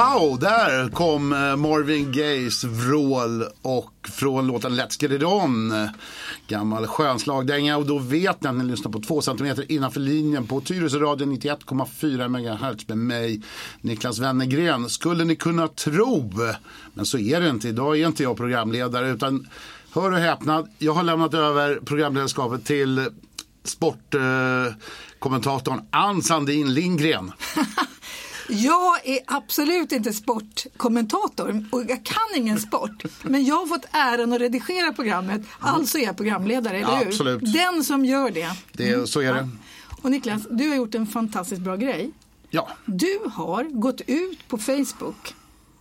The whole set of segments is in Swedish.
Pow, där kom eh, Marvin Gayes vrål och från låten Let's Get It On. Gammal skönslagdänga och då vet ni att ni lyssnar på två centimeter innanför linjen på Tyresö radio 91,4 MHz med mig, Niklas Wennergren. Skulle ni kunna tro, men så är det inte. Idag är inte jag programledare utan hör och häpna, jag har lämnat över programledarskapet till sportkommentatorn eh, Ann Sandin Lindgren. Jag är absolut inte sportkommentator och jag kan ingen sport. Men jag har fått äran att redigera programmet, alltså är jag programledare, eller hur? Absolut. Den som gör det. det så är det. Och Niklas, du har gjort en fantastiskt bra grej. Ja. Du har gått ut på Facebook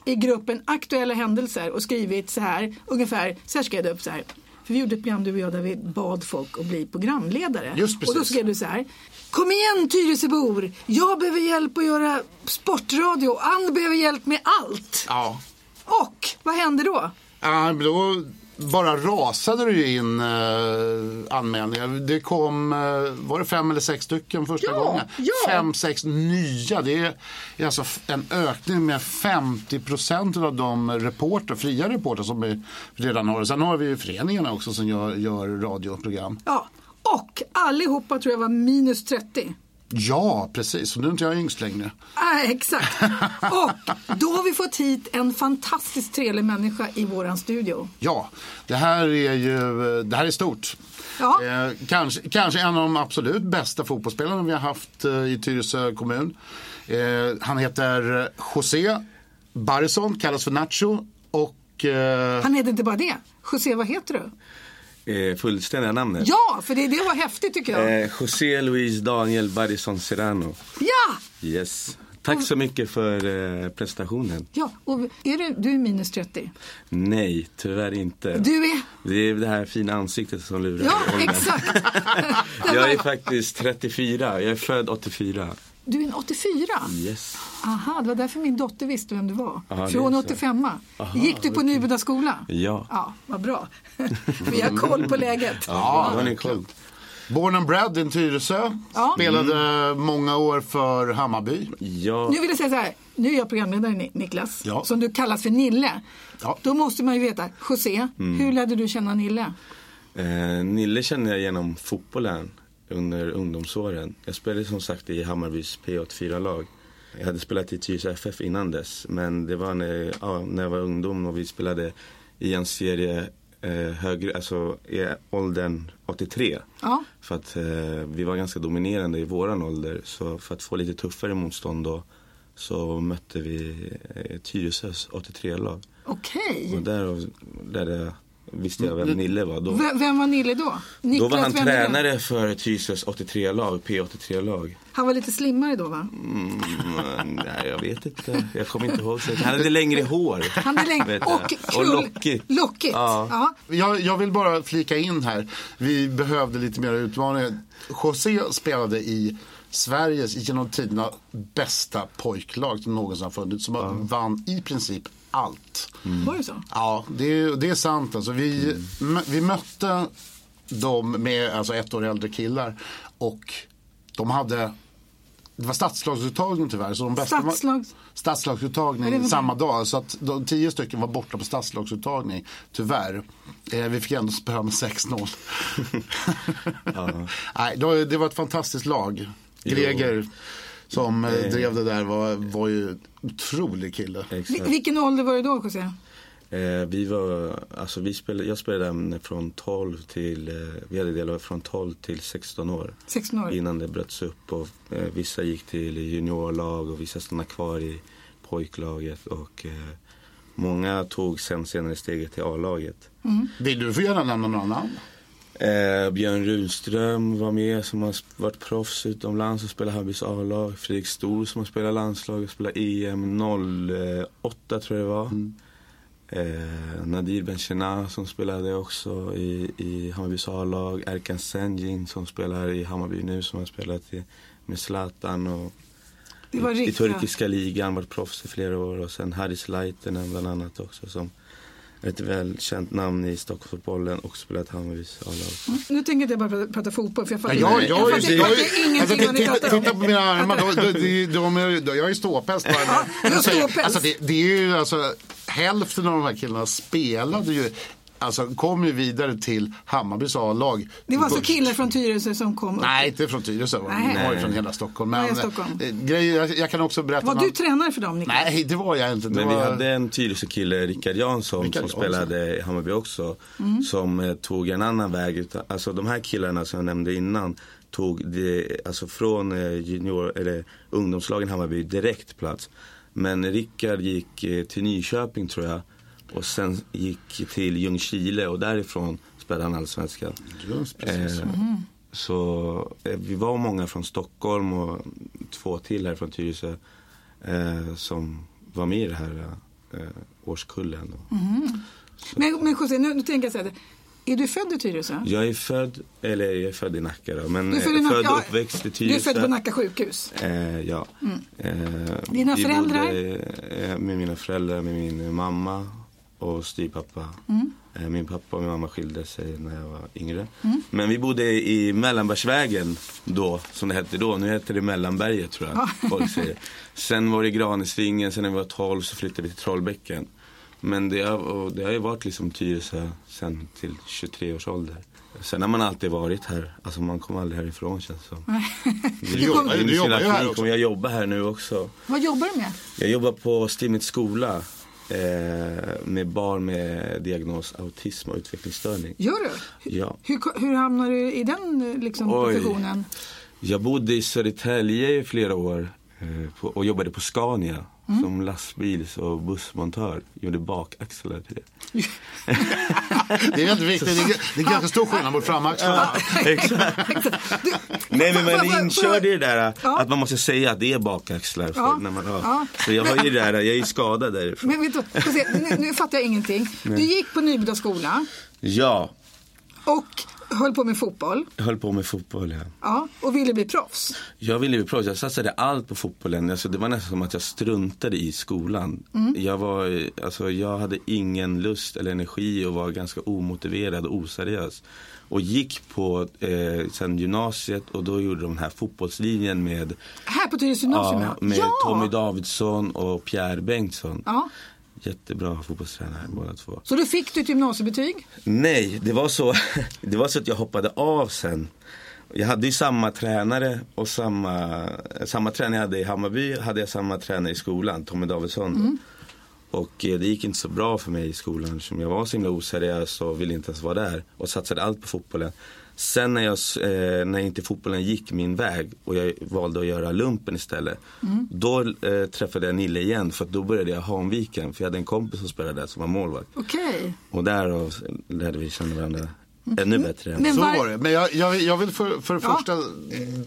i gruppen aktuella händelser och skrivit så här, ungefär, så här skrev du upp så här. För vi gjorde ett program du och jag där vi bad folk att bli programledare. Just precis. Och då skrev du så här. Kom igen Tyresöbor! Jag behöver hjälp att göra sportradio. Ann behöver hjälp med allt. Ja. Och vad hände då? Ja, då bara rasade det ju in uh, anmälningar. Det kom, uh, var det fem eller sex stycken första Ja, gången? ja. Fem, sex nya. Det är, är alltså en ökning med 50 procent av de reporter, fria reporter som vi redan har. Sen har vi ju föreningarna också som gör, gör radioprogram. Ja, och allihopa tror jag var minus 30. Ja, precis. Och nu är inte jag yngst längre. Nej, exakt. Och då har vi fått hit en fantastiskt trevlig människa i våran studio. Ja, det här är ju det här är stort. Ja. Eh, kanske, kanske en av de absolut bästa fotbollsspelarna vi har haft eh, i Tyresö kommun. Eh, han heter José Barrison, kallas för Nacho. Och, eh, Han heter inte bara det. José, vad heter du? Eh, fullständiga namnet? Ja, för det, det var häftigt tycker jag. Eh, José Luis Daniel Barrison Serrano. Ja! Yes. Tack så mycket för eh, presentationen. Ja, och är du, du är minus 30? Nej, tyvärr inte. Du är? Det är det här fina ansiktet som lurar. Ja, exakt. Jag är faktiskt 34, jag är född 84. Du är en 84? Yes. Aha, det var därför min dotter visste vem du var. Aha, det Från är så. 85 Aha, Gick du på Nyboda skola? Ja. Ja, vad bra. Vi har koll på läget. Ja, har ni koll. Born and bred in Tyresö. Ja. Spelade många år för Hammarby. Ja, Nu vill jag säga så här, nu är jag programledare Ni- Niklas, Ja. som du kallas för Nille. Ja. Då måste man ju veta, José, hur lärde du känna Nille? eh, Nille känner jag genom fotbollen under ungdomsåren. Jag spelade som sagt i Hammarbys P84-lag. Jag hade spelat i Tyresö FF innan dess. Men det var när, ja, när jag var ungdom och vi spelade i en serie eh, högre, alltså i åldern 83. Ja. För att eh, vi var ganska dominerande i våran ålder. Så för att få lite tuffare motstånd då så mötte vi eh, Tyresös 83-lag. Okej. Och där, där visste jag vem Nille var då. V- Vem var Nille då? Niklas Då var han tränare för Tyresös 83-lag, P83-lag. Han var lite slimmare då va? Mm, nej, jag vet inte. Jag kommer inte ihåg. Så. Han hade längre hår. Han är längre. Och kul. Och lockigt. Lockigt. Ja. Ja. Jag, jag vill bara flika in här. Vi behövde lite mer utmaningar. José spelade i Sveriges genom tiderna bästa pojklag som någonsin har funnits. Som vann i princip allt. Var det så? Ja, det är, det är sant. Alltså, vi, mö- vi mötte dem med alltså, ett år äldre killar. Och de hade det var stadslagsuttagning tyvärr. Så de bästa var- det var samma dag. Så att de tio stycken var borta på stadslagsuttagning. Tyvärr. Eh, vi fick ändå spöa med 6-0. Nej, då, det var ett fantastiskt lag. Greger som eh, drev det där var, var ju otrolig kille. Vi- Exakt. Vilken ålder var du då José? Eh, vi var, alltså vi spelade, jag spelade från 12 till, eh, vi hade delar från 12 till 16 år. 16 år? Innan det bröts upp och eh, vissa gick till juniorlag och vissa stannade kvar i pojklaget. Och eh, många tog sen senare steget till A-laget. Vill du få gärna nämna några namn? Eh, Björn Runström var med som har varit proffs utomlands och spelat Hammarbys A-lag. Fredrik Stor som har spelat landslag och spelat EM 08 tror jag det var. Eh, Nadir Benchena som spelade också i, i Hammarbys A-lag. Erkan Senjin som spelar i Hammarby nu som har spelat i, med Zlatan och i, i turkiska ligan, varit proffs i flera år. Och sen Haris Laitinen bland annat också som ett välkänt namn i Stockholmsfotbollen och spelat Hammarbys A-lag. Nu tänker jag bara prata, fotboll för jag fattar, Ja, jag, jag, jag fattar, jag fattar ingenting ni titta, på mina armar, de, de, de, de, är- jag är ståpäls bara. Ja. Alltså, det, det är ju alltså, hälften av de här killarna spelade ju, alltså kom ju vidare till Hammarbys A-lag. Det var alltså killar från Tyresö som kom upp. Nej, inte från Tyresö, de Nej. var ju från hela Stockholm. Men, ja, Stockholm. eh, grejer, jag, jag kan också berätta. Var någon- du tränare för dem Niklas? Nej, det var jag inte. Det Men vi var... hade en Tyresö-kille, Rickard Jansson, Rickard som spelade i Hammarby också. Som eh, tog en annan väg. Utan, alltså de här killarna som jag nämnde innan tog det, alltså från eh, junior, eller ungdomslagen Hammarby direkt plats. Men Rickard gick eh, till Nyköping tror jag. Och sen gick till Ljungskile och därifrån spelade han allsvenskan. Just precis. Eh, Så eh, vi var många från Stockholm och två till här från Tyresö eh, som var med i den här eh, årskullen. Då. Men, men José, nu, nu tänker jag så här. Är du född i Tyresö? Jag är född, eller jag är född i Nacka då, men Du är eh, född i Nacka, född och uppväxt i Du Tyresö. är född på Nacka sjukhus. Eh, ja. Eh, Dina föräldrar? Bodde, eh, med mina föräldrar, med min mamma och styvpappa. Mm. Eh, min pappa och min mamma skilde sig när jag var yngre. Mm. Men vi bodde i Mellanbergsvägen då, som det hette då. Nu heter det Mellanberget tror jag folk säger. Sen var det Granesvingen, sen när vi var 12 så flyttade vi till Trollbäcken. Men det har, det har ju varit liksom Tyresö sen till 23 års ålder. Sen har man alltid varit här. Alltså man kommer aldrig härifrån känns det som. Du jobbar, du jobbar ju här också. Jag jobba här nu också. Vad jobbar du med? Jag jobbar på Stimmets skola med barn med diagnos autism och utvecklingsstörning. Gör du? Ja. Hur, hur hamnar du i den eh, liksom, Oj. professionen? Jag bodde i Södertälje i flera år eh, och jobbade på Scania Mm. som lastbils och bussmontör. Gjorde bakaxlar till det. Det är väldigt viktigt. Det är, det är ganska stor skillnad mot framaxlarna. Nej men man är inkörd i det där Ja. att man måste säga att det är bakaxlar. För Ja. när man, ja. Så jag har ju det där, jag är ju skadad därifrån. Men vet du, nu, nu fattar jag ingenting. Du gick på Nyboda skola Ja, och höll på med fotboll. jag höll på med fotboll ja. Ja, och ville bli proffs. Jag ville bli proffs, jag satsade allt på fotbollen. Alltså, det var nästan som att jag struntade i skolan. Jag, var, alltså, jag hade ingen lust eller energi och var ganska omotiverad och oseriös. Och gick på eh, sen gymnasiet och då gjorde de den här fotbollslinjen med, Här på Tyresö gymnasium ja, med ja. Tommy Davidsson och Pierre Bengtsson. Ja. Jättebra fotbollstränare båda två. Så då fick du ett gymnasiebetyg? Nej, det var så, det var så att jag hoppade av sen. Jag hade ju samma tränare och samma, samma tränare jag hade i Hammarby hade jag samma tränare i skolan, Tommy Davidsson. då. Och eh, det gick inte så bra för mig i skolan som jag var så himla oseriös och ville inte ens vara där och satsade allt på fotbollen. Sen när, jag, eh, när inte fotbollen gick min väg och jag valde att göra lumpen istället. Då eh, träffade jag Nille igen för då började jag Hanviken för jag hade en kompis som spelade där som var målvakt. Okej. Och där och lärde vi känna varandra ännu bättre. Men Så var- var det. Men jag, jag, jag vill för, för det Ja. första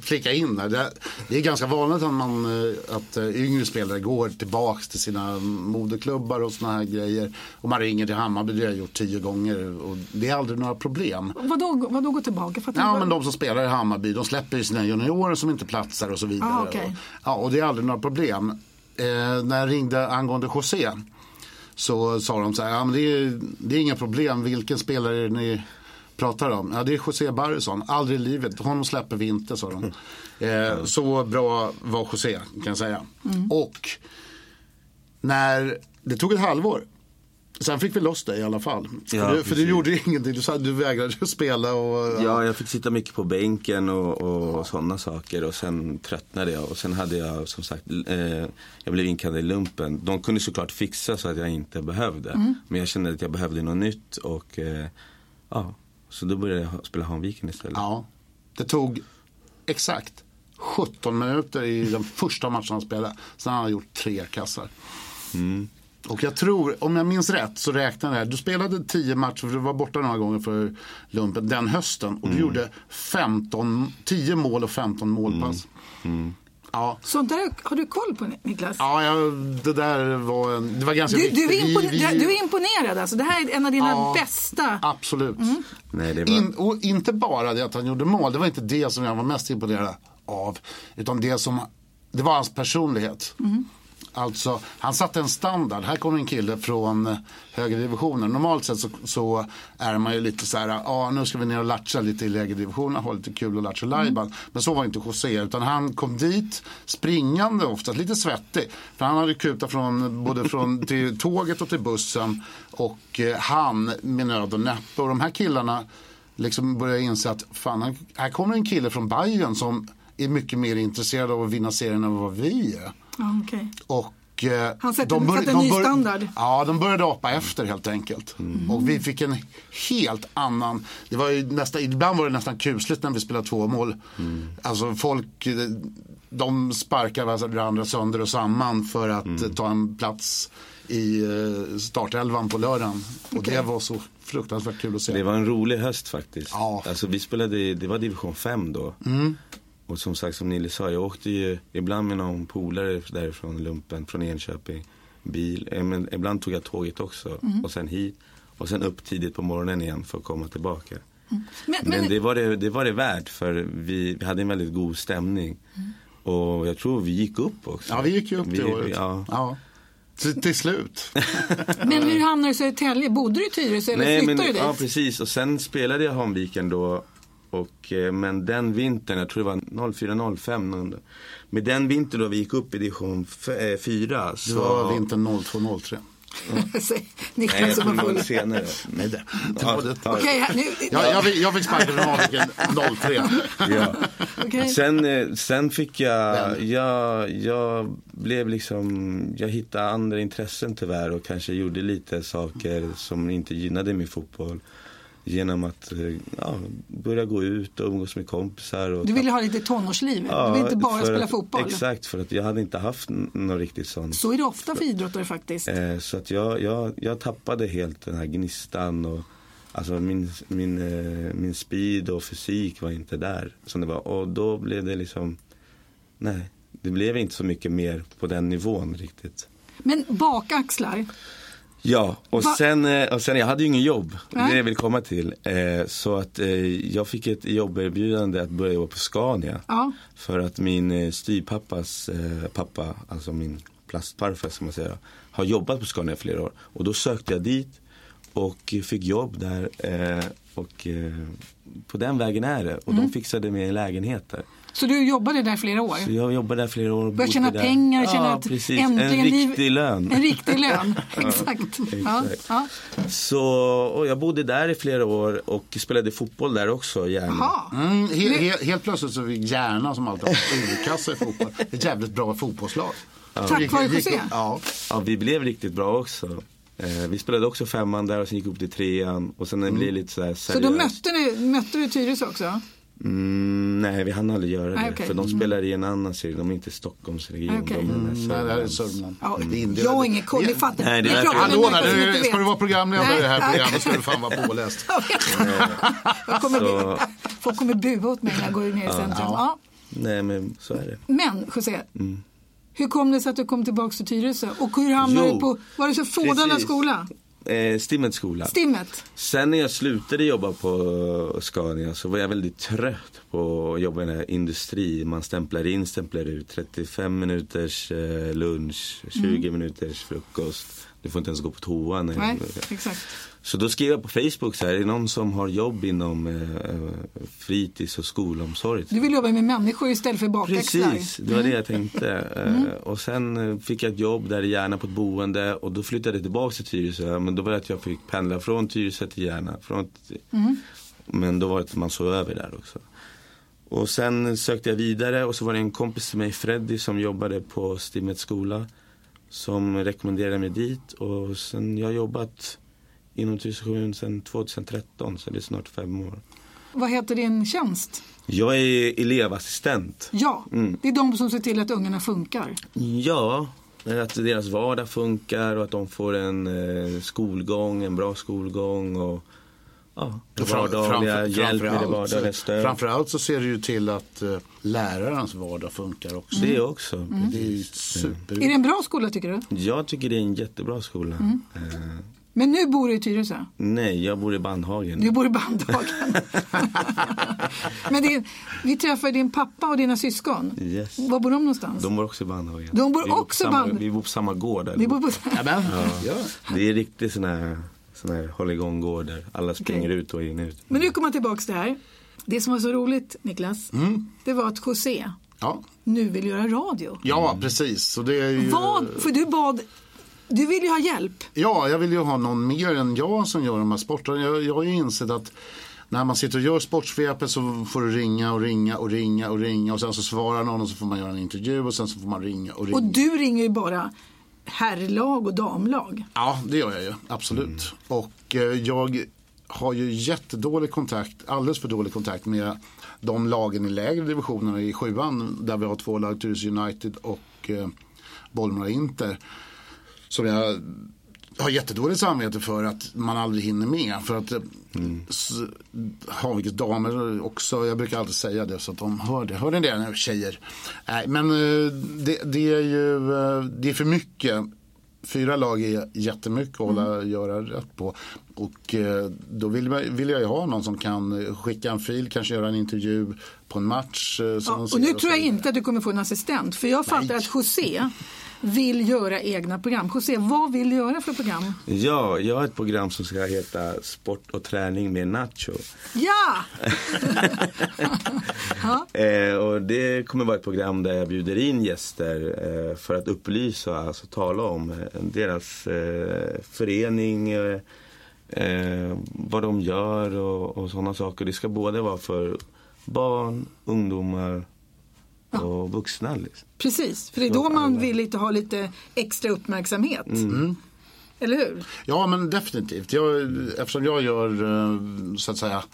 flika in där. Det, det är ganska vanligt att, man, eh, att eh, yngre spelare går tillbaks till sina moderklubbar och såna här grejer. Och man ringer till Hammarby, det har jag gjort tio gånger. Och det är aldrig några problem. Vadå, vadå gå tillbaka? Fattar Ja du? men de som spelar i Hammarby de släpper ju sina juniorer som inte platsar och så vidare. Ah, okej. och, ja, och det är aldrig några problem. Eh, när jag ringde angående José så sa de så här, ja, men det, är, det är inga problem, vilken spelare är ni pratar om? Ja det är José Barrison, aldrig i livet, honom släpper vi inte sa de. Eh, så bra var José kan jag säga. Och när det tog ett halvår Sen fick vi loss dig i alla fall. Ja, för, du, för du gjorde ingenting, du, sa, du vägrade ju spela. Och, Ja, jag fick sitta mycket på bänken och, och sådana saker och sen tröttnade jag och sen hade jag som sagt, eh, jag blev inkallad i lumpen. De kunde såklart fixa så att jag inte behövde. Men jag kände att jag behövde något nytt och eh, ja, så då började jag spela Hanviken istället. Ja, det tog exakt 17 minuter i den första matchen han spelade. Sen har han gjort tre kassar. Och jag tror, om jag minns rätt så räknade jag, du spelade 10 matcher, för du var borta några gånger för lumpen den hösten. Och du gjorde 15, 10 mål och 15 målpass. Ja, Sånt där har du koll på Niklas? ja jag, det där var, en, det var ganska Du, du, är Vi- impone- vi- du är imponerad alltså. Det här är en av dina Ja. bästa. Absolut. Nej, det var... In, och inte bara det att han gjorde mål, det var inte det som jag var mest imponerad av. Utan det som, det var hans personlighet. Alltså, han satte en standard. Här kommer en kille från eh, högre divisioner. Normalt sett så, så är man ju lite så här, ja ah, nu ska vi ner och latcha lite i lägre divisioner, ha lite kul och latcha lajban. Mm. Men så var inte José, utan han kom dit springande oftast, lite svettig. För han hade kutat från, både från till tåget och till bussen. Och eh, han med nöd och näppe. Och de här killarna liksom började inse att fan, här kommer en kille från Bayern som är mycket mer intresserad av att vinna serien än vad vi är. Okay. Och eh, Han sätter, de en ny bör, standard. Ja, de började apa efter helt enkelt. Mm. Och vi fick en helt annan, det var ju nästan, ibland var det nästan kusligt när vi spelade två mål. Mm. Alltså folk, de sparkar varandra sönder och samman för att mm. ta en plats i eh, startelvan på lördagen. Okay. Och det var så fruktansvärt kul att se. Det var en rolig höst faktiskt. Ja. Alltså vi spelade, det var division 5 då. Mm. Och som sagt som Nille sa, jag åkte ju ibland med någon polare därifrån lumpen, från Enköping. Bil, eh, men ibland tog jag tåget också mm. och sen hit. Och sen upp tidigt på morgonen igen för att komma tillbaka. Mm. Men, men, men, det, var det, det var det värt för vi, vi hade en väldigt god stämning. Mm. Och jag tror vi gick upp också. Ja, vi gick ju upp det året. Ja. ja. Till, till slut. men hur hamnade du i Södertälje? Bodde du i Tyresö eller Nej, flyttade men, du dit? Ja, precis. Och sen spelade jag Hanviken då och, eh, men den vintern, jag tror det var 04-05, med den vintern då vi gick upp i division 4. Eh, så... Det var vintern 02-03. Niklas som var full. senare. Nej, det, det var det. Okay, nu, ja, jag, fick, jag fick sparken från Haviken 03. ja. Okay. Sen, eh, sen fick jag, jag, jag blev liksom, jag hittade andra intressen tyvärr och kanske gjorde lite saker som inte gynnade min fotboll genom att eh, ja, börja gå ut och umgås med kompisar. Och du ville ha lite tonårsliv, ja, du ville inte bara spela att, fotboll. Exakt, för att jag hade inte haft något riktigt sånt. Så är det ofta för idrottare faktiskt. Eh, så att jag, jag, jag tappade helt den här gnistan och alltså min, min, eh, min speed och fysik var inte där som det var. Och då blev det liksom, nej, det blev inte så mycket mer på den nivån riktigt. Men bakaxlar, Ja, och sen, eh, och sen jag hade ju ingen jobb. Det är det jag vill komma till. Eh, så att eh, jag fick ett jobberbjudande att börja jobba på Scania. Ja. För att min styrpappas eh, pappa, alltså min plastfarfar ska man säga, har jobbat på Scania i flera år. Och då sökte jag dit och fick jobb där. Och på den vägen är det. Och mm. de fixade mig en lägenhet där. Så du jobbade där flera år? Så jag jobbade där flera år. Började tjäna pengar, känna ja, att precis. äntligen En riktig liv... lön. En riktig lön, exakt. ja, ja. Så, och jag bodde där i flera år och spelade fotboll där också, gärna. Mm, he, he, helt plötsligt så fick Järna, som alltid har underkassa i fotboll, ett jävligt bra fotbollslag. Ja. Tack vare José? Ja. ja, vi blev riktigt bra också. Eh, vi spelade också femman där och sen gick upp till trean och sen mm. blev det lite så här seriöst. Så då mötte, ni, mötte du Tyresö också? Mm, nej, vi hann aldrig göra det. Ah, okay. För de spelar i en annan serie. De är inte i Stockholmsregion. Okay. De är mm, nej, det här är Sörmland. Ja, mm. Jag har ingen koll, ni fattar. Nej, det är Hallå, där, ska du vara programledare i det här programmet ska du fan vara påläst. jag kommer så... Folk kommer bua åt mig när jag går ner i centrum. Ja. Nej, men så är det. Men, José. Mm. Hur kom det sig att du kom tillbaka till Tyresö? Och hur hamnade du på, var det så Fådala skola? Eh, Stimmet skola. Stimmet. Sen när jag slutade jobba på Scania så var jag väldigt trött på att jobba i den här industri. Man stämplar in, stämplar ut. 35 minuters eh, lunch, 20 mm. minuters frukost. Du får inte ens gå på toa. Nej, exakt. Så då skrev jag på Facebook så här, är det någon som har jobb inom eh, fritids och skolomsorg? Du vill jobba med människor istället för bakaxlar? Precis, det var det jag tänkte. Mm. Eh, och sen eh, fick jag ett jobb där i Järna på ett boende och då flyttade jag tillbaka till Tyresö. Men då var det att jag fick pendla från Tyresö till Järna. Från, mm. Men då var det att man sov över där också. Och sen sökte jag vidare och så var det en kompis till mig, Freddy, som jobbade på Stimmets skola. Som rekommenderade mig dit och sen jag har jobbat inom Tyresö sedan 2013, så det är snart fem år. Vad heter din tjänst? Jag är elevassistent. Ja, mm. det är de som ser till att ungarna funkar. Ja, att deras vardag funkar och att de får en eh, skolgång, en bra skolgång. Och, ja, vardagliga framför, hjälp med det vardagliga stöd. Framförallt så ser du ju till att uh, lärarens vardag funkar också. Mm. Det också. Mm. Det är super. Är det en bra skola tycker du? Jag tycker det är en jättebra skola. Mm. Uh, Men nu bor du i Tyresö. Nej, jag bor i Bandhagen. Du bor i Bandhagen. Men din, vi träffade din pappa och dina syskon. Yes. Var bor de någonstans? De bor också i Bandhagen. De bor vi också i samma, Band- Vi bor på samma gård. Bor på... Nämen, ja. Det är riktigt sån här, sån här hålligång-gård där alla springer Okej. ut och in ut. Men nu kommer man tillbaka till det här. Det som var så roligt, Niklas, det var att José Ja. nu vill göra radio. ja, precis. Så det är ju... Vad? För du bad, du vill ju ha hjälp. Ja, jag vill ju ha någon mer än jag som gör de här sporterna. Jag, jag har ju insett att när man sitter och gör sportsvepet så får du ringa och ringa och ringa och ringa och sen så svarar någon och så får man göra en intervju och sen så får man ringa och ringa. Och du ringer ju bara herrlag och damlag. Ja, det gör jag ju. Absolut. Och eh, jag har ju jättedålig kontakt, alldeles för dålig kontakt med de lagen i lägre divisionerna i sjuan där vi har två lag, Tyresö United och eh, Bollmora Inter. Som jag har jättedåligt samvete för att man aldrig hinner med. För att eh, s- Hanvikes damer också, jag brukar alltid säga det så att de hör det. Hör ni det nu tjejer? Nej, men eh, det, det är ju eh, det är för mycket. Fyra lag är jättemycket att hålla, göra rätt på. Och eh, då vill, vill jag ju ha någon som kan skicka en fil, kanske göra en intervju på en match. Ja, och nu tror jag inte att du kommer få en assistent. För jag fattar att José vill göra egna program. José, vad vill du göra för program? Ja, jag har ett program som ska heta Sport och träning med Nacho. Ja! Eh, och det kommer vara ett program där jag bjuder in gäster eh, för att upplysa, alltså tala om eh, deras eh, förening, eh, eh, vad de gör och, och sådana saker. Det ska både vara för barn, ungdomar och vuxna. Liksom. Precis, för det är då man vill lite ha lite extra uppmärksamhet. Mm. Eller hur? Ja, men definitivt. Jag, eftersom jag gör eh, så att säga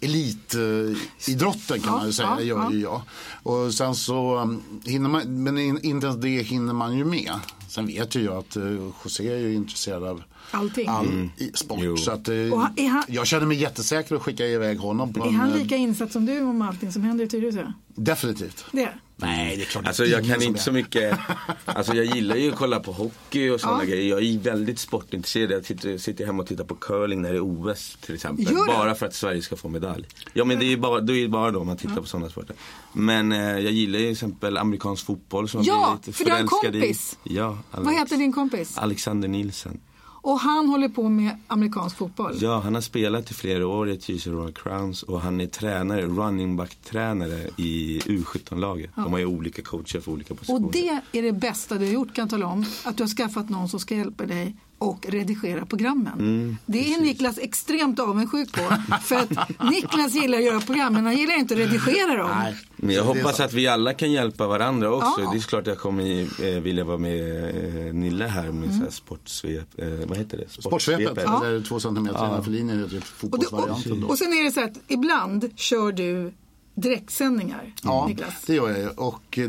elitidrotten kan Ja, man ju säga, ja, gör ja. ju jag. Och sen så um, hinner man, men in, inte ens det hinner man ju med. Sen vet ju jag att uh, José är ju intresserad av Allting. all i sport. Jo. Så att, Och han- han- jag känner mig jättesäker att skicka iväg honom. På Är han eh, lika insatt som du om allting som händer i Tyresö? Definitivt. Det? Nej, det är klart Alltså jag kan inte är. så mycket, alltså jag gillar ju att kolla på hockey och sådana Ja. grejer. Jag är väldigt sportintresserad. Jag sitter, sitter hemma och tittar på curling när det är OS till exempel. Bara för att Sverige ska få medalj. Ja men det är ju bara, det är bara då man tittar på sådana sporter. Men eh, jag gillar ju till exempel amerikansk fotboll som Ja, för du har en kompis. i. Ja, Alex. Vad heter din kompis? Alexander Nilsen. Och han håller på med amerikansk fotboll. Ja, han har spelat i flera år i Tyresö Royal Crowns och han är tränare, running back tränare i U17-laget. De har ju olika coacher för olika positioner. Och det är det bästa du har gjort kan jag tala om. Att du har skaffat någon som ska hjälpa dig och redigera programmen. Mm, det är Niklas extremt avundsjuk på. För att Niklas gillar att göra program men han gillar inte att redigera dem. Nej, Men jag det hoppas att vi alla kan hjälpa varandra också. Ja. Det är klart jag kommer eh, vilja vara med eh, Nille här med Mm. sportsvep. Eh, vad heter det? Sportsvepet, Ja. eller två centimeter innanför linjen, heter det Och, du, fotbollsvarianten. och, Då. och sen är det så att ibland kör du direktsändningar, Ja, Niklas. det gör jag. Och det,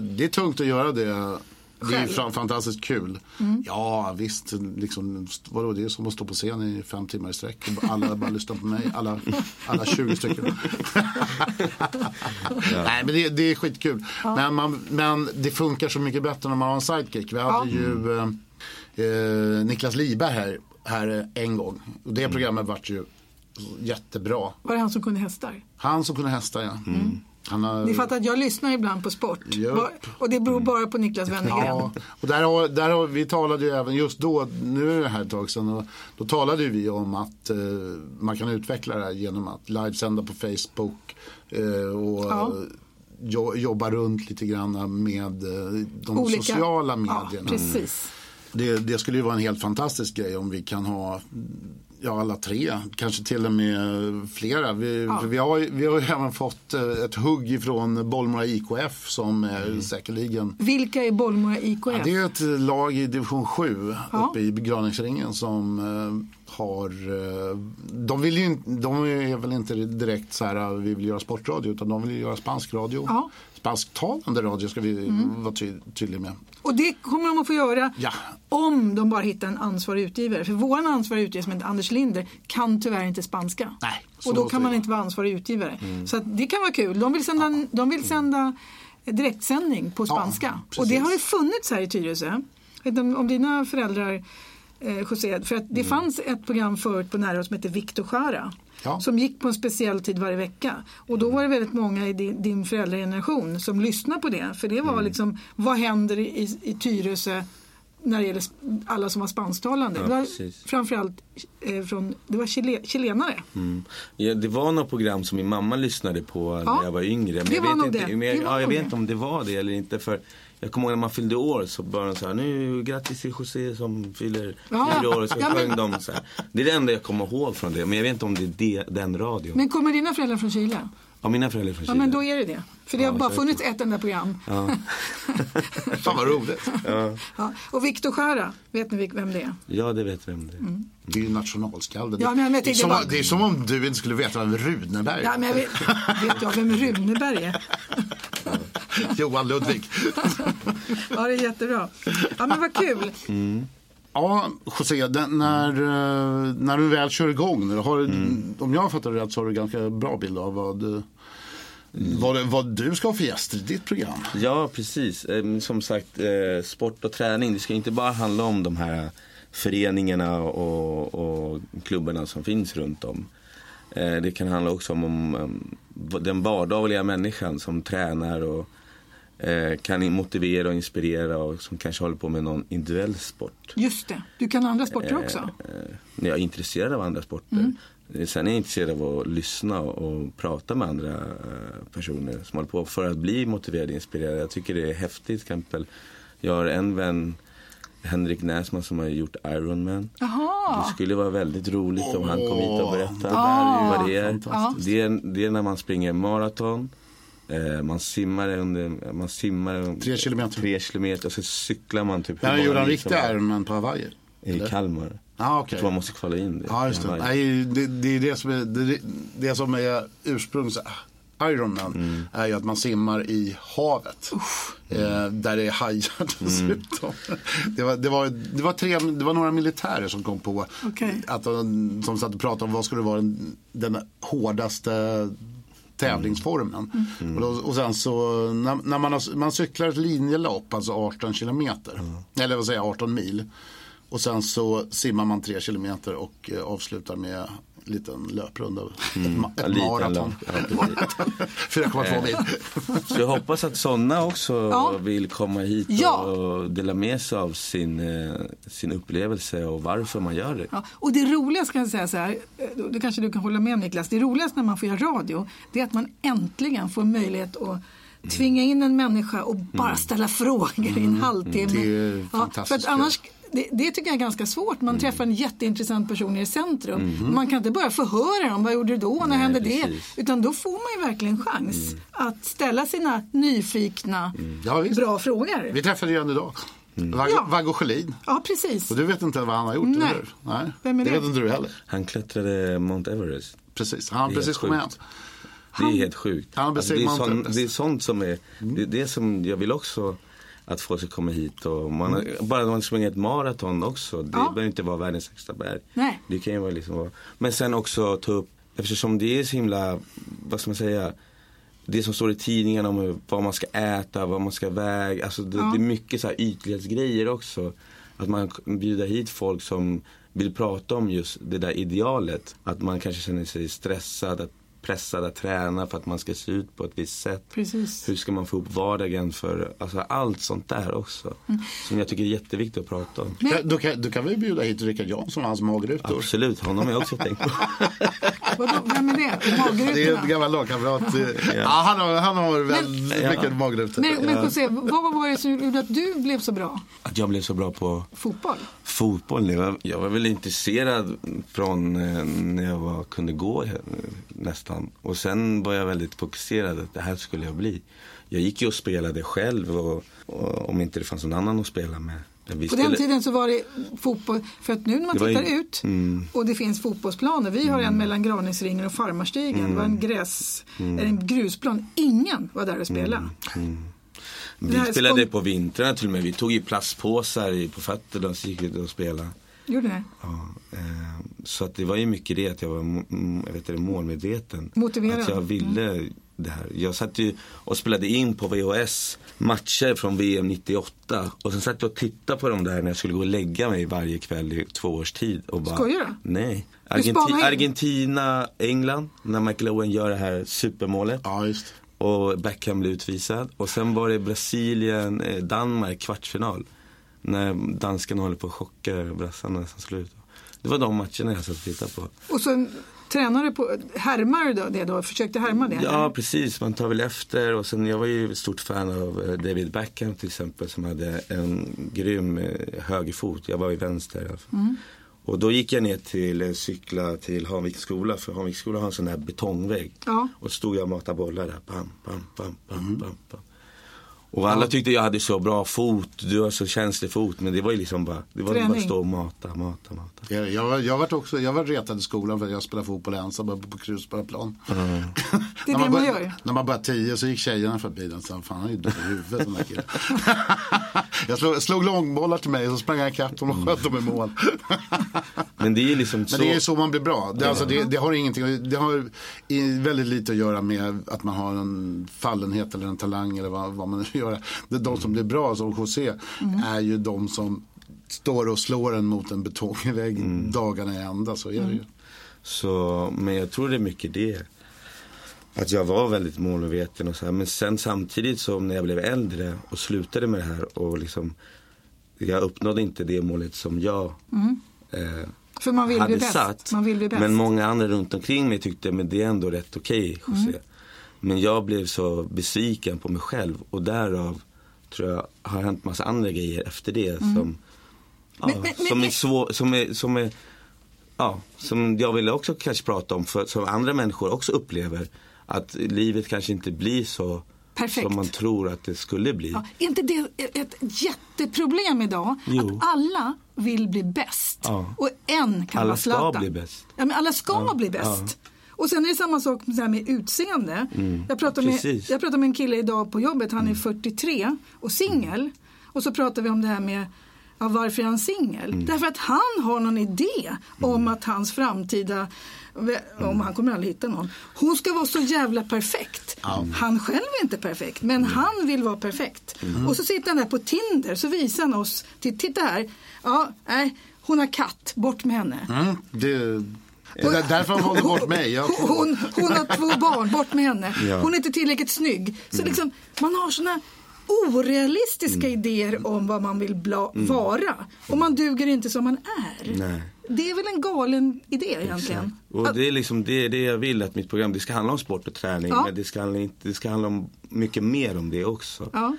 det är tungt att göra det. Det är Själv? Mm. ju fan- fantastiskt kul. Ja visst, liksom, vadå, det är som att stå på scen i fem timmar i sträck. Och Alla bara lyssnar på mig, alla, alla 20 stycken. Nej men det, det är skitkul. Men, man, men det funkar så mycket bättre när man har en sidekick. Vi hade ju eh, eh, Niklas Liberg här, här en gång. Och det programmet vart ju jättebra. Var det han som kunde hästar? Han som kunde hästa ja. Han har, Ni fattar att jag lyssnar ibland på sport. Bara- Och det beror bara på Niklas Wennergren. Ja, och där har, där har, vi talade ju även just då, nu är det här ett tag sedan, och då talade vi om att eh, man kan utveckla det här genom att livesända på Facebook eh, och Ja. jo, jobba runt lite grann med eh, de Olika- sociala Ja, medierna. precis. det, det skulle ju vara en helt fantastisk grej om vi kan ha Ja, alla tre, kanske till och med flera. Vi, Ja. vi, har, vi har ju även fått eh, ett hugg ifrån Bollmora IKF som är säkerligen Vilka är Bollmora IKF? Ja, det är ett lag i division 7 Ja. uppe i begravningsringen som eh, har, eh, de, vill ju, de är väl inte direkt så här vi vill göra sportradio utan de vill göra spansk radio. Ja. Mm. Spansktalande radio ska vi vara ty, tydliga med. Och det kommer de att få göra Ja. om de bara hittar en ansvarig utgivare. För vår ansvarig utgivare som heter Anders Linder kan tyvärr inte spanska. Nej, så och då kan man inte vara ansvarig utgivare. Så att det kan vara kul. De vill sända, de vill sända direktsändning på Ja, spanska. precis. och det har ju funnits här i Tyresö. Om dina föräldrar eh, José. För att det fanns ett program förut på nära som hette Viktor Skära. Ja. Som gick på en speciell tid varje vecka. Och då var det väldigt många i din, din föräldrageneration som lyssnade på det. För det var liksom, vad händer i, i Tyresö när det gäller alla som var spansktalande? Ja, det var precis. framförallt eh, från, det var chile, chilenare. Mm. Ja, det var något program som min mamma lyssnade på Ja, när jag var yngre. Men det jag var vet nog inte, det. Men jag, Det var ja, jag vet inte om det var det eller inte. För jag kommer ihåg när man fyllde år så började de så här, nu grattis till José som fyller Ja. fyra år. Så Ja, men- de så här. Det är det enda jag kommer ihåg från det. Men jag vet inte om det är det, den radion. Men kommer dina föräldrar från Chile? ja, mina föräldrar är från Ja Chile. men då är det det. För det Ja, har bara funnits ett enda program. Ja. Fan vad roligt. Ja. Ja. Och Viktor Skära, vet ni vem det är? ja, det vet vem det är. Mm. Det är ju nationalskalden. Ja, men jag det, är som, bara- det är som om du inte skulle veta vem Runeberg Ja, är. men jag vet, vet jag vem Runeberg är? Johan Ludvig. Ja, det är jättebra. Ja, men vad kul. Ja, José, den, när, eh, när du väl kör igång, har, om jag fattar det rätt så har du ganska bra bild av vad, eh, vad, vad du ska ha för gäster i ditt program. Ja, precis. Eh, Som sagt, eh, sport och träning. Det ska inte bara handla om de här föreningarna och, och klubbarna som finns runt om. Det kan handla också om, om den vardagliga människan som tränar och kan motivera och inspirera och som kanske håller på med någon individuell sport. Just det, du kan andra sporter också. Eh, Jag är intresserad av andra sporter. Eh, Sen är jag intresserad av att lyssna och prata med andra eh, personer som håller på för att bli motiverad och inspirerad. Jag tycker det är häftigt. Exempel, jag har en vän, Henrik Näsman, som har gjort Ironman. Det skulle vara väldigt roligt om han kom hit och berättade ju vad det är. fantastiskt. Det är. Det är när man springer maraton. Eh, man simmar under, man simmar Tre kilometer. tre kilometer och så cyklar man typ Jag många gjorde en mil riktig som helst. Ironman på Hawaii. I eller? Kalmar. Ja, Jag okej. tror man måste kvala in det. Ja, just det. Nej, det, det är det som är, det, det som är ursprungs Ironman Mm. är ju att man simmar i havet. Eh, där det är hajar dessutom. Det, var, det, var, det, var tre, det var några militärer som kom på Okej. att de, som satt och pratade om vad skulle vara den, den hårdaste tävlingsformen. Och, då, och sen så när, när man, har, man cyklar ett linjelopp, alltså 18 kilometer. Eller vad säger jag, 18 mil. Och sen så simmar man 3 kilometer och eh, avslutar med liten löprunda. Ett, Ja, ett liten maraton. löp. Ja, precis. 4,2 mil. Så jag hoppas att sådana också Ja. vill komma hit Ja. och dela med sig av sin, eh, sin upplevelse och varför man gör det. Ja, och det roligaste kan jag säga så här, eh, det kanske du kan hålla med om Niklas, det roligaste när man får göra radio det är att man äntligen får möjlighet att tvinga in en människa och bara ställa frågor i en halvtimme. Det är ja, för fantastiskt att annars, det, det tycker jag är ganska svårt. Man träffar en jätteintressant person i centrum. Man kan inte bara förhöra dem. Vad gjorde du då? När Nej, hände det? precis. Utan då får man ju verkligen chans att ställa sina nyfikna, Ja, visst. bra frågor. Vi träffade ju en idag. Vag- Ja. Vaggo Sjölin. Ja, precis. Och du vet inte vad han har gjort, Nej. eller? Nej. Vem är det det? vet inte du heller. Han klättrade Mount Everest. Precis, han har Det är precis kommit hem. Det är helt sjukt. Han Alltså, det, är Mount sån, Everest. det är sånt som är, det är det som jag vill också att folk ska komma hit och man, har- bara att man springer ett maraton också. Det Ja. behöver inte vara världens högsta berg. Nej. Det kan ju vara liksom men sen också ta upp, eftersom det är så himla, vad ska man säga, det som står i tidningarna om vad man ska äta, vad man ska väga, alltså det, Ja. det är mycket så här ytlighetsgrejer också. Att man bjuder hit folk som vill prata om just det där idealet. Att man kanske känner sig stressad, att pressad att träna för att man ska se ut på ett visst sätt. Precis. Hur ska man få upp vardagen för, alltså allt sånt där också. Mm. Som jag tycker är jätteviktigt att prata om. Ja, Då kan, då kan vi bjuda hit Rickard Jansson och hans magrutor. Absolut, honom har jag också tänkt på. Vadå, vem är det? Det är en Magrutorna? gammal lagkamrat. ja. han, har, han har väldigt Ja. mycket magrutor. Men, men José, vad var det som gjorde att du blev så bra? Att jag blev så bra på Fotboll? Fotboll. Jag var, jag var väl intresserad från eh, när jag var, kunde gå eh, nästan. Och sen var jag väldigt fokuserad att det här skulle jag bli. Jag gick ju och spelade själv och, och om inte det fanns någon annan att spela med. Vi På den tiden så var det fotboll, för att nu när man Det var ju- tittar ut Mm. och det finns fotbollsplaner, vi har en mellan Graningsringen och Farmarstigen, det var en gräs, Mm. en grusplan, ingen var där och spelade. Vi spelade spon- på vintrarna till och med. Vi tog ju plastpåsar i- på fötterna och så gick vi och spelade. Gjorde det? Ja, eh, så att det var ju mycket det att jag var mm, jag vet inte, målmedveten. Motiverad. Att jag ville det här. Jag satt ju och spelade in på VHS matcher från VM 98. Och sen satt jag och tittade på dem där när jag skulle gå och lägga mig varje kväll i två års tid. Och bara, Skojar du? Nej. Argenti- in. Argentina, England, när Michael Owen gör det här supermålet. Ja, just. Och Beckham blir utvisad. Och sen var det Brasilien, eh, Danmark kvartsfinal. När danskarna håller på att chocka brassarna som slut. Det var de matcherna jag satt och tittade på. Och så tränar du på, härmar du det då? Försökte härma det? Ja, precis. Man tar väl efter. Och sen, jag var ju ett stort fan av eh, David Beckham till exempel som hade en grym eh, högerfot. Jag var i vänster. alla fall. Och då gick jag ner till eh, cykla till Hanviks skola. För Hanviks skola har en sån här betongvägg. Ja. Och stod jag och matade bollar där. Bam, bam, bam, bam, bam, bam. Och alla tyckte jag hade så bra fot, du har så känslig fot. Men det var ju liksom bara, det var bara Träning. att stå och mata, mata, mata. Jag, jag, var- jag, varit också, jag var retad i skolan för att jag spelade fotboll ensam på Krusbäraplan. Det är när, det man bör- gör. när man började tio så gick tjejerna förbi den. Så fan han är ju dum i huvudet den där killen. jag slog, slog långbollar till mig och så sprang jag ikapp dem och sköt dem i mål. Men det är ju liksom så. Men det är så man blir bra. Det, alltså, det, det har ingenting, det har väldigt lite att göra med att man har en fallenhet eller en talang eller vad, vad man nu gör. Det, de som blir bra som José är ju de som står och slår en mot en betongvägg dagarna i ända. Så är det ju. Så, men jag tror det är mycket det. Att jag var väldigt målmedveten och så här. Men sen samtidigt som när jag blev äldre och slutade med det här och liksom jag uppnådde inte det målet som jag eh, För man vill hade bli bäst. satt. Man vill bli bäst. Men många andra runt omkring mig tyckte men det är ändå rätt okej José. Mm. Men jag blev så besviken på mig själv och därav tror jag har hänt massa andra grejer efter det som, ja, Mm. Men- men- som är svår, som är, som är Ja, som jag ville också kanske prata om, för, som andra människor också upplever. Att livet kanske inte blir så Perfekt. som man tror att det skulle bli. Ja, är inte det ett jätteproblem idag? Jo. Att alla vill bli bäst. Ja. Och en kan Alla vara ska Zlatan. bli bäst. Ja, men alla ska Ja, bli bäst. Och sen är det samma sak med, med utseende. jag, pratade med, precis. jag pratade med en kille idag på jobbet, han är 43 och singel. Och så pratade vi om det här med ja, varför är han singel? Därför att han har någon idé om att hans framtida, om han kommer aldrig hitta någon, hon ska vara så jävla perfekt. Han själv är inte perfekt, men han vill vara perfekt. Och så sitter han där på Tinder, så visar han oss, "Ti- titta här, ja, nej, hon har katt, bort med henne. Mm, det, det är därför han valde bort mig. Jag, Hon, hon har två barn, bort med henne. Ja. Hon är inte tillräckligt snygg. Så liksom, man har såna orealistiska idéer om vad man vill bla, vara. Och man duger inte som man är. Nej. Det är väl en galen idé egentligen. Och det är liksom det, det jag vill att mitt program, det ska handla om sport och träning. Ja. Men det ska, handla, det ska handla om mycket mer om det också. Ja.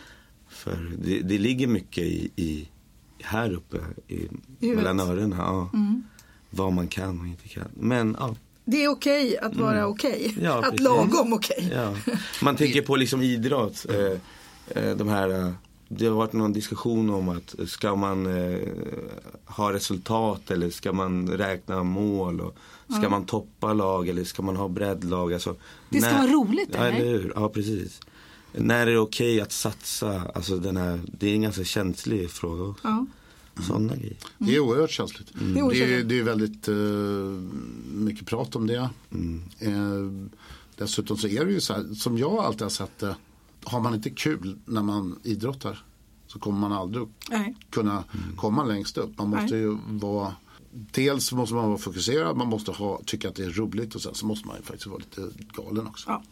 För det, det ligger mycket i, i här uppe i, mellan öronen. Ja. Vad man kan och inte kan. Men ja, Det är okej att vara okej. Mm. Ja, att precis. lagom okej. Ja. Man tänker på liksom idrott. Eh, eh, de här, eh, det har varit någon diskussion om att ska man eh, ha resultat eller ska man räkna mål? Och ska man toppa lag eller ska man ha breddlag? Alltså, Det ska när- vara roligt, ja, eller? eller hur? Ja, precis. När är det okej att satsa? Alltså den här, det är en ganska känslig fråga också. Ja. Sådana grejer. Det är oerhört känsligt. Det är Det, är, okänsligt. det är väldigt eh, mycket prat om det. Eh, dessutom så är det ju så här, som jag alltid har sett det. Har man inte kul när man idrottar så kommer man aldrig Nej. kunna komma längst upp. Man måste Nej. ju vara Dels måste man vara fokuserad, man måste ha, tycka att det är roligt och sen så måste man ju faktiskt vara lite galen också. Ja.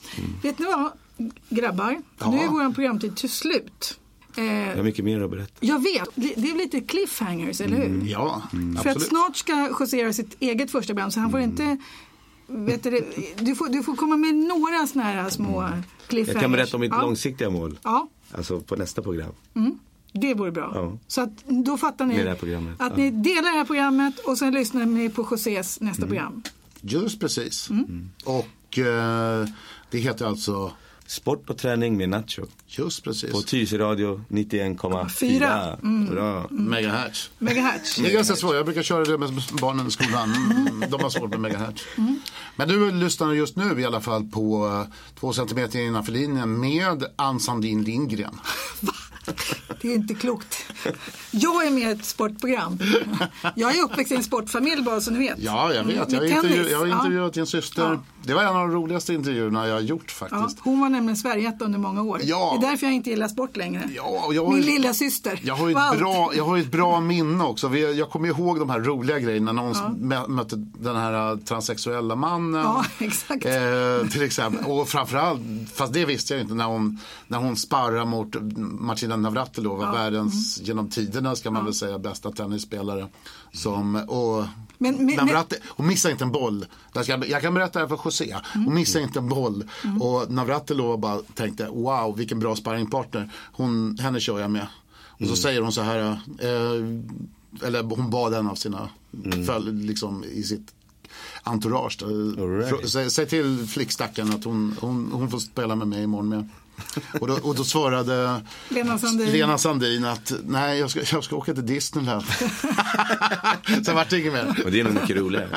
Vet ni vad, grabbar? Ja. Nu är vår programtid till slut. Eh, Jag har mycket mer att berätta. jag vet, det är lite cliffhangers, eller hur? Ja, För att absolut. snart ska José göra sitt eget första program så han får inte Vet du, du, får, du får komma med några såna här små cliffhangers. Jag kan berätta om mitt ja. långsiktiga mål. Ja, Alltså på nästa program. det vore bra. Ja. Så att då fattar ni att ja. ni delar det här programmet och sen lyssnar ni på Josés nästa Mm. program. Just precis. Mm. Och eh, det heter alltså Sport och träning med Nacho. Just precis. På Tyresö radio 91,4. Fyra. Bra. Megahertz. Megahertz. Det är ganska svårt. Jag brukar köra det med barnen i skolan. Mm, De har svårt med megahertz. Men du lyssnar just nu i alla fall på eh, två centimeter innanför linjen med Ann Sandin Lindgren. Det är inte klokt. Jag är med i ett sportprogram. Jag är uppväxt i en sportfamilj bara så ni vet. Ja, jag vet. Jag har, intervju- jag har Ja. intervjuat din syster. Ja. Det var en av de roligaste intervjuerna jag har gjort Ja, faktiskt. hon var nämligen Sverigeetta under många år. Ja. Det är därför jag inte gillar sport längre. Ja, jag har Min lilla syster. Jag har, ju ett bra, jag har ett bra minne också. Jag kommer ihåg de här roliga grejerna när hon mö- mötte den här äh, transsexuella mannen. Ja, exakt. Eh, till exempel. Och framförallt, fast det visste jag inte, när hon, när hon sparrar mot Martina Navratilova, världens Mm. genom tiderna ska man väl säga bästa tennisspelare. Som, och Men- men- Navrat, hon missar inte en boll. Jag, ska, jag kan berätta det här för José. Mm. Hon missar inte en boll. Och Navratilova bara tänkte, wow vilken bra sparringpartner. Hon, henne kör jag med. Och så säger hon så här, eh, eller hon bad en av sina, följ, liksom i sitt entourage. Säg, säg till flickstackaren att hon, hon, hon får spela med mig imorgon med. Och då, och då svarade Lena Sandin. Lena Sandin att nej jag ska, jag ska åka till Disneyland. Sen vart det inget mer. Och det är nog mycket roligare.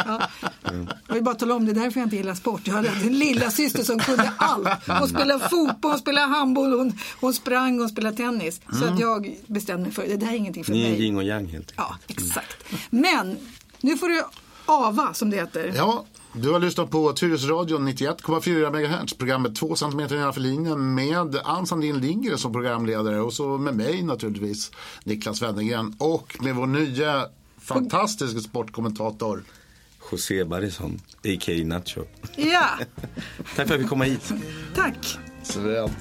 Jag vill bara tala om det, är därför jag inte gillar sport. Jag hade en lilla syster som kunde allt. Hon spelade fotboll, hon spelade handboll, hon, hon sprang, hon spelade tennis. Så Mm. att jag bestämde mig för det där är ingenting för Ni är mig. yin och yang helt enkelt. Ja, exakt. Men nu får du ava som det heter. Ja, du har lyssnat på Tyresöradion 91,4 MHz. Programmet 2 cm innanför linjen med Ann Sandin Lindgren som programledare och så med mig naturligtvis Niklas Wennergren och med vår nya fantastiska sportkommentator. José Barrison, a.k.a. Nacho. Ja, Tack för att vi kom hit. tack. Suveränt.